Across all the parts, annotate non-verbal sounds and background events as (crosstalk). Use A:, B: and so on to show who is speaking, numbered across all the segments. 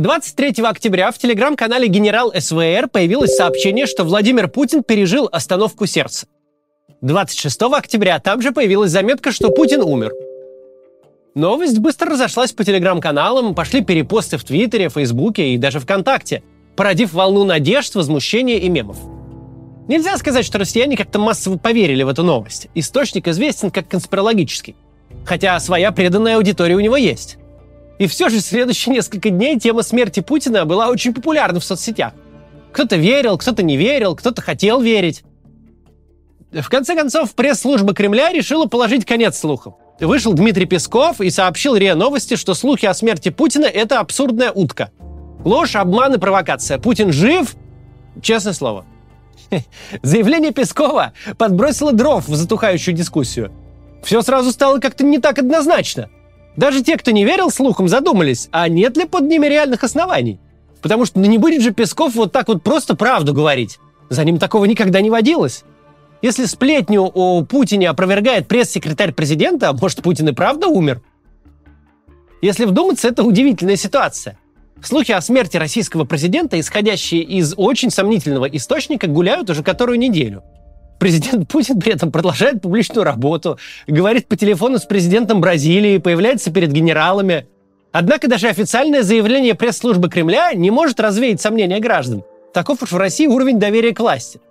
A: 23 октября в телеграм-канале «Генерал СВР» появилось сообщение, что Владимир Путин пережил остановку сердца. 26 октября там же появилась заметка, что Путин умер. Новость быстро разошлась по телеграм-каналам, пошли перепосты в Твиттере, Фейсбуке и даже ВКонтакте, породив волну надежд, возмущения и мемов. Нельзя сказать, что россияне как-то массово поверили в эту новость. Источник известен как конспирологический. Хотя своя преданная аудитория у него есть. И все же следующие несколько дней тема смерти Путина была очень популярна в соцсетях. Кто-то верил, кто-то не верил, кто-то хотел верить. В конце концов, пресс-служба Кремля решила положить конец слухам. Вышел Дмитрий Песков и сообщил РИА Новости, что слухи о смерти Путина – это абсурдная утка. Ложь, обман и провокация. Путин жив? Честное слово. (laughs) Заявление Пескова подбросило дров в затухающую дискуссию. Все сразу стало как-то не так однозначно. Даже те, кто не верил слухам, задумались, а нет ли под ними реальных оснований? Потому что ну, не будет же Песков вот так вот просто правду говорить. За ним такого никогда не водилось. Если сплетню о Путине опровергает пресс-секретарь президента, может, Путин и правда умер? Если вдуматься, это удивительная ситуация. Слухи о смерти российского президента, исходящие из очень сомнительного источника, гуляют уже которую неделю. Президент Путин при этом продолжает публичную работу, говорит по телефону с президентом Бразилии, появляется перед генералами. Однако даже официальное заявление пресс-службы Кремля не может развеять сомнения граждан. Таков уж в России уровень доверия к власти.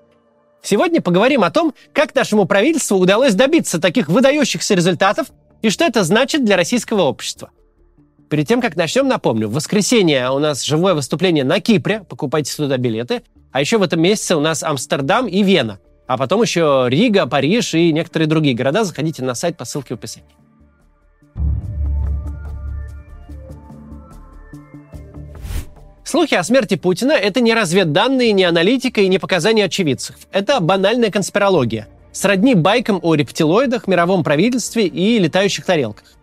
A: Сегодня поговорим о том, как нашему правительству удалось добиться таких выдающихся результатов и что это значит для российского общества. Перед тем, как начнем, напомню, в воскресенье у нас живое выступление на Кипре, покупайте туда билеты. А еще в этом месяце у нас Амстердам и Вена. А потом еще Рига, Париж и некоторые другие города. Заходите на сайт по ссылке в описании. Слухи о смерти Путина – это не разведданные, не аналитика и не показания очевидцев. Это банальная конспирология. Сродни байкам о рептилоидах, мировом правительстве и летающих тарелках.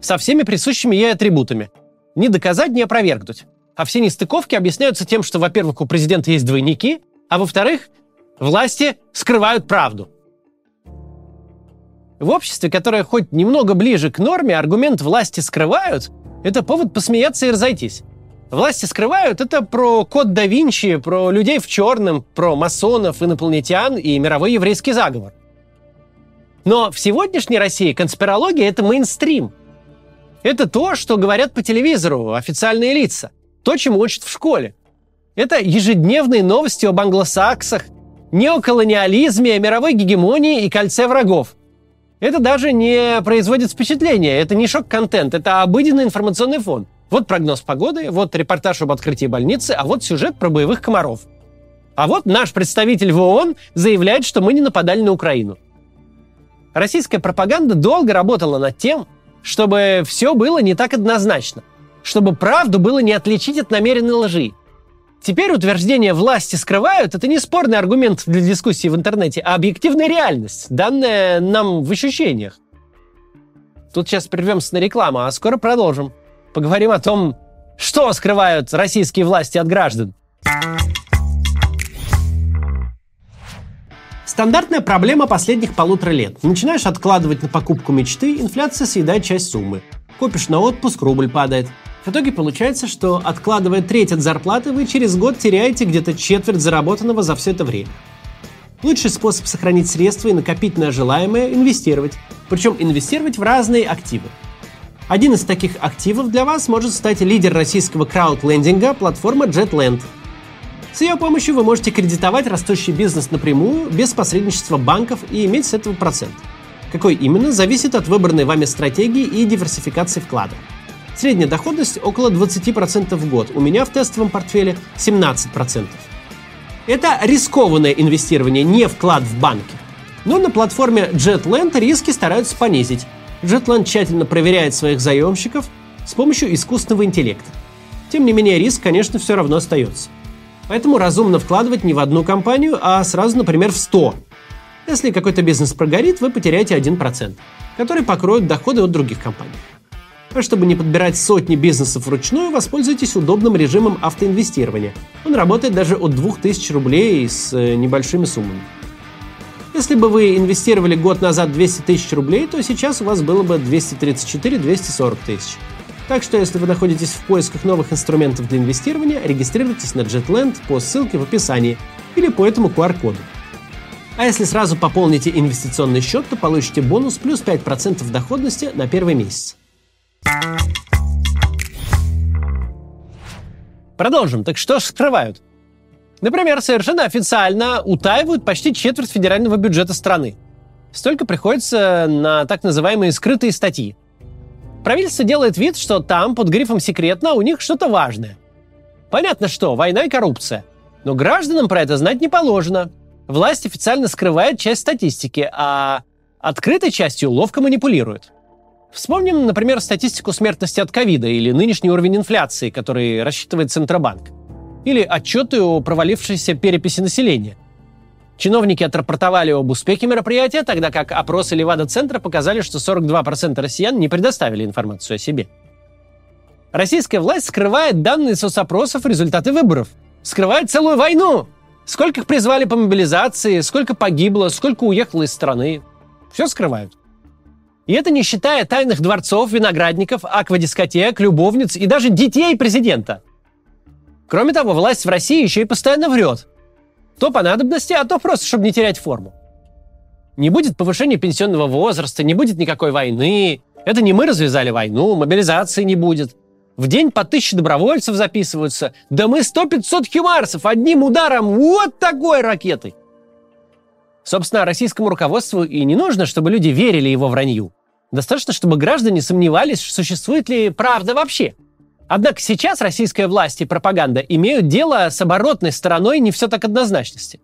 A: Со всеми присущими ей атрибутами. Не доказать, не опровергнуть. А все нестыковки объясняются тем, что, во-первых, у президента есть двойники, а во-вторых, власти скрывают правду. В обществе, которое хоть немного ближе к норме, аргумент «власти скрывают» – это повод посмеяться и разойтись. Власти скрывают это про код да Винчи, про людей в черном, про масонов, инопланетян и мировой еврейский заговор. Но в сегодняшней России конспирология – это мейнстрим. Это то, что говорят по телевизору официальные лица. То, чему учат в школе. Это ежедневные новости об англосаксах, неоколониализме, мировой гегемонии и кольце врагов. Это даже не производит впечатления, это не шок-контент, это обыденный информационный фон. Вот прогноз погоды, вот репортаж об открытии больницы, а вот сюжет про боевых комаров. А вот наш представитель в ООН заявляет, что мы не нападали на Украину. Российская пропаганда долго работала над тем, чтобы все было не так однозначно, чтобы правду было не отличить от намеренной лжи. Теперь утверждение власти скрывают – это не спорный аргумент для дискуссии в интернете, а объективная реальность, данная нам в ощущениях. Тут сейчас прервемся на рекламу, а скоро продолжим. Поговорим о том, что скрывают российские власти от граждан. Стандартная проблема последних полутора лет. Начинаешь откладывать на покупку мечты, инфляция съедает часть суммы. Копишь на отпуск, рубль падает. В итоге получается, что откладывая треть от зарплаты, вы через год теряете где-то четверть заработанного за все это время. Лучший способ сохранить средства и накопить на желаемое – инвестировать. Причем инвестировать в разные активы – один из таких активов для вас может стать лидер российского краудлендинга платформа JetLand. С ее помощью вы можете кредитовать растущий бизнес напрямую, без посредничества банков и иметь с этого процент. Какой именно, зависит от выбранной вами стратегии и диверсификации вклада. Средняя доходность около 20% в год. У меня в тестовом портфеле 17%. Это рискованное инвестирование, не вклад в банки. Но на платформе JetLand риски стараются понизить, Jetland тщательно проверяет своих заемщиков с помощью искусственного интеллекта. Тем не менее, риск, конечно, все равно остается. Поэтому разумно вкладывать не в одну компанию, а сразу, например, в 100. Если какой-то бизнес прогорит, вы потеряете 1%, который покроет доходы от других компаний. А чтобы не подбирать сотни бизнесов вручную, воспользуйтесь удобным режимом автоинвестирования. Он работает даже от 2000 рублей с э, небольшими суммами. Если бы вы инвестировали год назад 200 тысяч рублей, то сейчас у вас было бы 234-240 тысяч. Так что, если вы находитесь в поисках новых инструментов для инвестирования, регистрируйтесь на JetLand по ссылке в описании или по этому QR-коду. А если сразу пополните инвестиционный счет, то получите бонус плюс 5% доходности на первый месяц. Продолжим. Так что ж скрывают? Например, совершенно официально утаивают почти четверть федерального бюджета страны. Столько приходится на так называемые скрытые статьи. Правительство делает вид, что там, под грифом «секретно», у них что-то важное. Понятно что, война и коррупция. Но гражданам про это знать не положено – власть официально скрывает часть статистики, а открытой частью ловко манипулирует. Вспомним, например, статистику смертности от ковида или нынешний уровень инфляции, который рассчитывает Центробанк. Или отчеты о провалившейся переписи населения. Чиновники отрапортовали об успехе мероприятия, тогда как опросы Левада-центра показали, что 42% россиян не предоставили информацию о себе. Российская власть скрывает данные соцопросов результаты выборов. Скрывает целую войну! Сколько их призвали по мобилизации, сколько погибло, сколько уехало из страны. Все скрывают. И это не считая тайных дворцов, виноградников, аквадискотек, любовниц и даже детей президента. Кроме того, власть в России еще и постоянно врет. То по надобности, а то просто, чтобы не терять форму. Не будет повышения пенсионного возраста, не будет никакой войны. Это не мы развязали войну, мобилизации не будет. В день по тысяче добровольцев записываются. Да мы 100-500 химарсов одним ударом вот такой ракетой. Собственно, российскому руководству и не нужно, чтобы люди верили его вранью. Достаточно, чтобы граждане сомневались, существует ли правда вообще. Однако сейчас российская власть и пропаганда имеют дело с оборотной стороной не все так однозначности.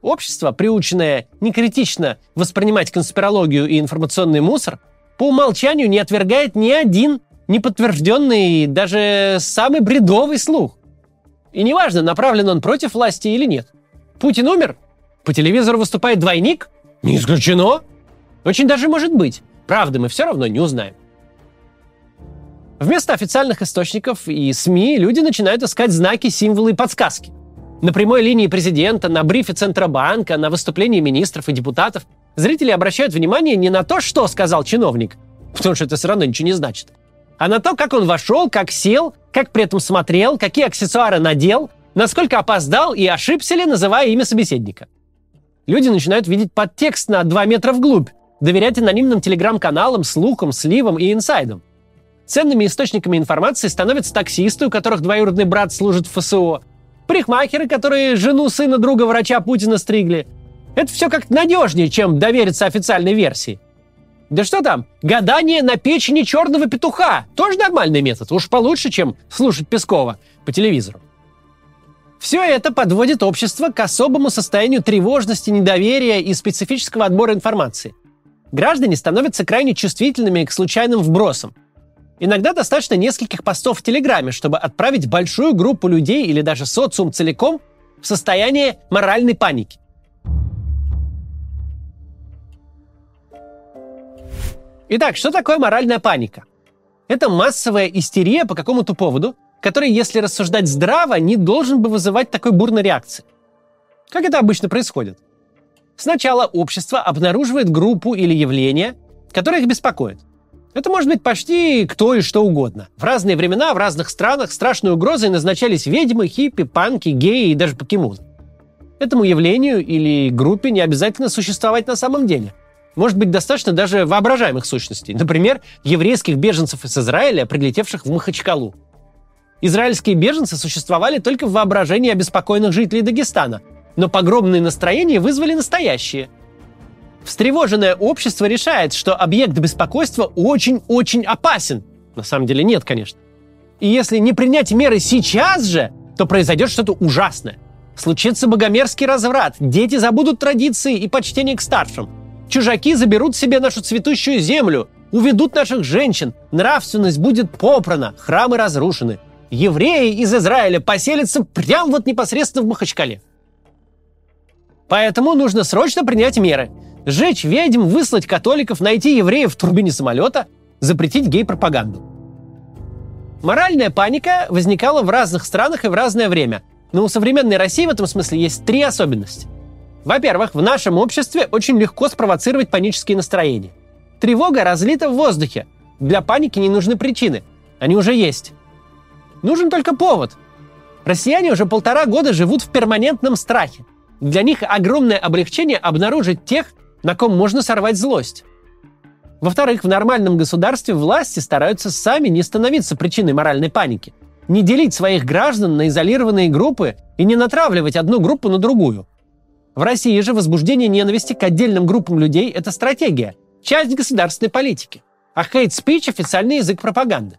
A: Общество, приученное некритично воспринимать конспирологию и информационный мусор, по умолчанию не отвергает ни один неподтвержденный, даже самый бредовый слух. И неважно, направлен он против власти или нет. Путин умер? По телевизору выступает двойник? Не исключено. Очень даже может быть. Правда, мы все равно не узнаем. Вместо официальных источников и СМИ люди начинают искать знаки, символы и подсказки. На прямой линии президента, на брифе Центробанка, на выступлении министров и депутатов зрители обращают внимание не на то, что сказал чиновник, потому что это все равно ничего не значит, а на то, как он вошел, как сел, как при этом смотрел, какие аксессуары надел, насколько опоздал и ошибся ли, называя имя собеседника. Люди начинают видеть подтекст на 2 метра вглубь, доверять анонимным телеграм-каналам, слухам, сливам и инсайдам. Ценными источниками информации становятся таксисты, у которых двоюродный брат служит в ФСО, парикмахеры, которые жену сына друга врача Путина стригли. Это все как-то надежнее, чем довериться официальной версии – да что там, гадание на печени черного петуха. Тоже нормальный метод. Уж получше, чем слушать Пескова по телевизору. Все это подводит общество к особому состоянию тревожности, недоверия и специфического отбора информации. Граждане становятся крайне чувствительными к случайным вбросам. Иногда достаточно нескольких постов в Телеграме, чтобы отправить большую группу людей или даже социум целиком в состояние моральной паники. Итак, что такое моральная паника? Это массовая истерия по какому-то поводу, который, если рассуждать здраво, не должен бы вызывать такой бурной реакции. Как это обычно происходит? Сначала общество обнаруживает группу или явление, которое их беспокоит. Это может быть почти кто и что угодно. В разные времена, в разных странах страшной угрозой назначались ведьмы, хиппи, панки, геи и даже покемоны. Этому явлению или группе не обязательно существовать на самом деле – может быть достаточно даже воображаемых сущностей. Например, еврейских беженцев из Израиля, прилетевших в Махачкалу. Израильские беженцы существовали только в воображении обеспокоенных жителей Дагестана, но погромные настроения вызвали настоящие. Встревоженное общество решает, что объект беспокойства очень-очень опасен. На самом деле нет, конечно. И если не принять меры сейчас же, то произойдет что-то ужасное. Случится богомерзкий разврат, дети забудут традиции и почтение к старшим – Чужаки заберут себе нашу цветущую землю, уведут наших женщин, нравственность будет попрана, храмы разрушены. Евреи из Израиля поселятся прямо вот непосредственно в Махачкале. Поэтому нужно срочно принять меры. Сжечь ведьм, выслать католиков, найти евреев в турбине самолета, запретить гей-пропаганду. Моральная паника возникала в разных странах и в разное время. Но у современной России в этом смысле есть три особенности – во-первых, в нашем обществе очень легко спровоцировать панические настроения. Тревога разлита в воздухе. Для паники не нужны причины. Они уже есть. Нужен только повод. Россияне уже полтора года живут в перманентном страхе. Для них огромное облегчение обнаружить тех, на ком можно сорвать злость. Во-вторых, в нормальном государстве власти стараются сами не становиться причиной моральной паники, не делить своих граждан на изолированные группы и не натравливать одну группу на другую. В России же возбуждение ненависти к отдельным группам людей – это стратегия, часть государственной политики. А хейт-спич – официальный язык пропаганды.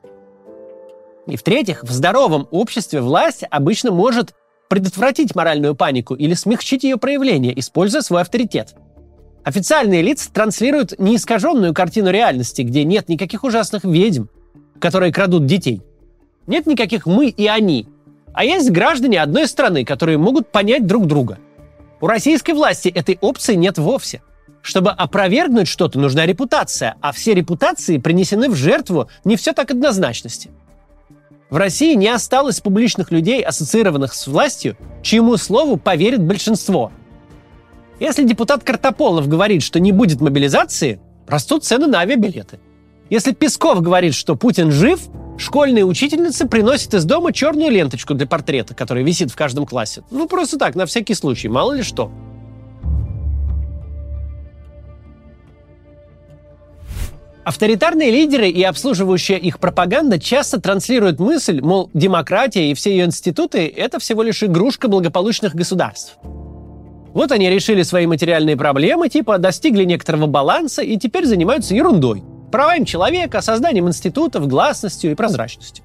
A: И в-третьих, в здоровом обществе власть обычно может предотвратить моральную панику или смягчить ее проявление, используя свой авторитет. Официальные лица транслируют неискаженную картину реальности, где нет никаких ужасных ведьм, которые крадут детей. Нет никаких «мы» и «они», а есть граждане одной страны, которые могут понять друг друга. У российской власти этой опции нет вовсе. Чтобы опровергнуть что-то, нужна репутация, а все репутации принесены в жертву не все так однозначности – в России не осталось публичных людей, ассоциированных с властью, чьему слову поверит большинство. Если депутат Картополов говорит, что не будет мобилизации, растут цены на авиабилеты. Если Песков говорит, что Путин жив, школьные учительницы приносят из дома черную ленточку для портрета, которая висит в каждом классе. Ну, просто так, на всякий случай, мало ли что. Авторитарные лидеры и обслуживающая их пропаганда часто транслируют мысль, мол, демократия и все ее институты – это всего лишь игрушка благополучных государств. Вот они решили свои материальные проблемы, типа достигли некоторого баланса и теперь занимаются ерундой. Правами человека, созданием институтов, гласностью и прозрачностью.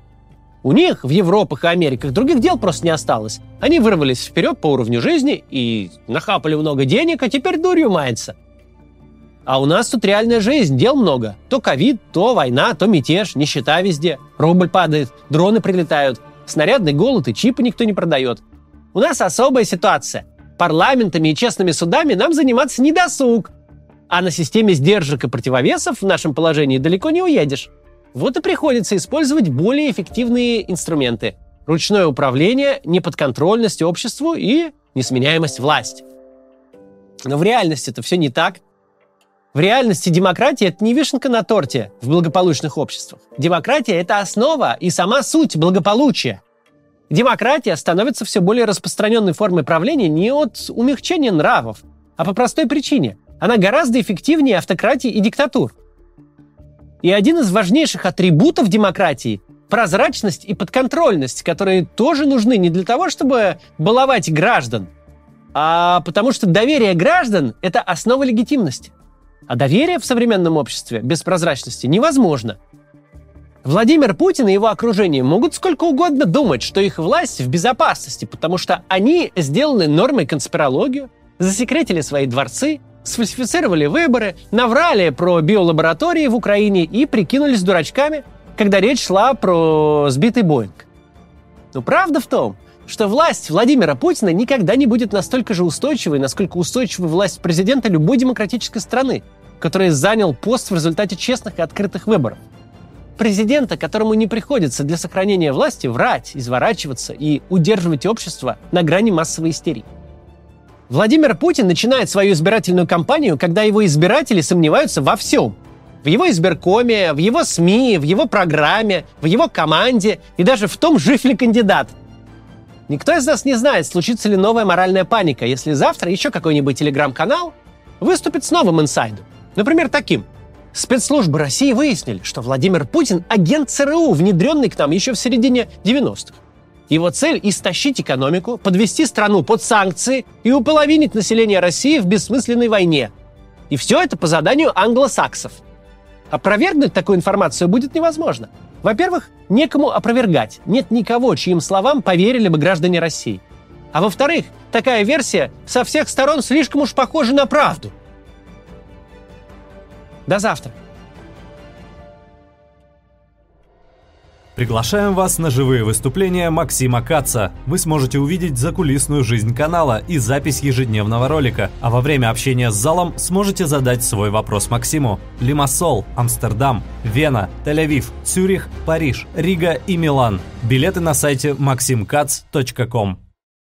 A: У них в Европах и Америках других дел просто не осталось. Они вырвались вперед по уровню жизни и нахапали много денег, а теперь дурью мается – а у нас тут реальная жизнь, дел много. То ковид, то война, то мятеж, нищета везде. Рубль падает, дроны прилетают, снарядный голод и чипы никто не продает. У нас особая ситуация. Парламентами и честными судами нам заниматься не досуг. А на системе сдержек и противовесов в нашем положении далеко не уедешь. Вот и приходится использовать более эффективные инструменты. Ручное управление, неподконтрольность обществу и несменяемость власти. Но в реальности это все не так. В реальности демократия – это не вишенка на торте в благополучных обществах. Демократия – это основа и сама суть благополучия. Демократия становится все более распространенной формой правления не от умягчения нравов, а по простой причине. Она гораздо эффективнее автократии и диктатур. И один из важнейших атрибутов демократии – прозрачность и подконтрольность, которые тоже нужны не для того, чтобы баловать граждан, а потому что доверие граждан – это основа легитимности. А доверие в современном обществе без прозрачности невозможно. Владимир Путин и его окружение могут сколько угодно думать, что их власть в безопасности, потому что они сделаны нормой конспирологию, засекретили свои дворцы, сфальсифицировали выборы, наврали про биолаборатории в Украине и прикинулись дурачками, когда речь шла про сбитый Боинг. Но правда в том, что власть Владимира Путина никогда не будет настолько же устойчивой, насколько устойчива власть президента любой демократической страны – который занял пост в результате честных и открытых выборов. Президента, которому не приходится для сохранения власти врать, изворачиваться и удерживать общество на грани массовой истерии. Владимир Путин начинает свою избирательную кампанию, когда его избиратели сомневаются во всем. В его избиркоме, в его СМИ, в его программе, в его команде и даже в том, жив ли кандидат. Никто из нас не знает, случится ли новая моральная паника, если завтра еще какой-нибудь телеграм-канал выступит с новым инсайдом. Например, таким. Спецслужбы России выяснили, что Владимир Путин – агент ЦРУ, внедренный к нам еще в середине 90-х. Его цель – истощить экономику, подвести страну под санкции и уполовинить население России в бессмысленной войне. И все это по заданию англосаксов. Опровергнуть такую информацию будет невозможно. Во-первых, некому опровергать. Нет никого, чьим словам поверили бы граждане России. А во-вторых, такая версия со всех сторон слишком уж похожа на правду. До завтра.
B: Приглашаем вас на живые выступления Максима Каца. Вы сможете увидеть закулисную жизнь канала и запись ежедневного ролика, а во время общения с залом сможете задать свой вопрос Максиму. Лимассол, Амстердам, Вена, Тель-Авив, Цюрих, Париж, Рига и Милан. Билеты на сайте maximkatz.com.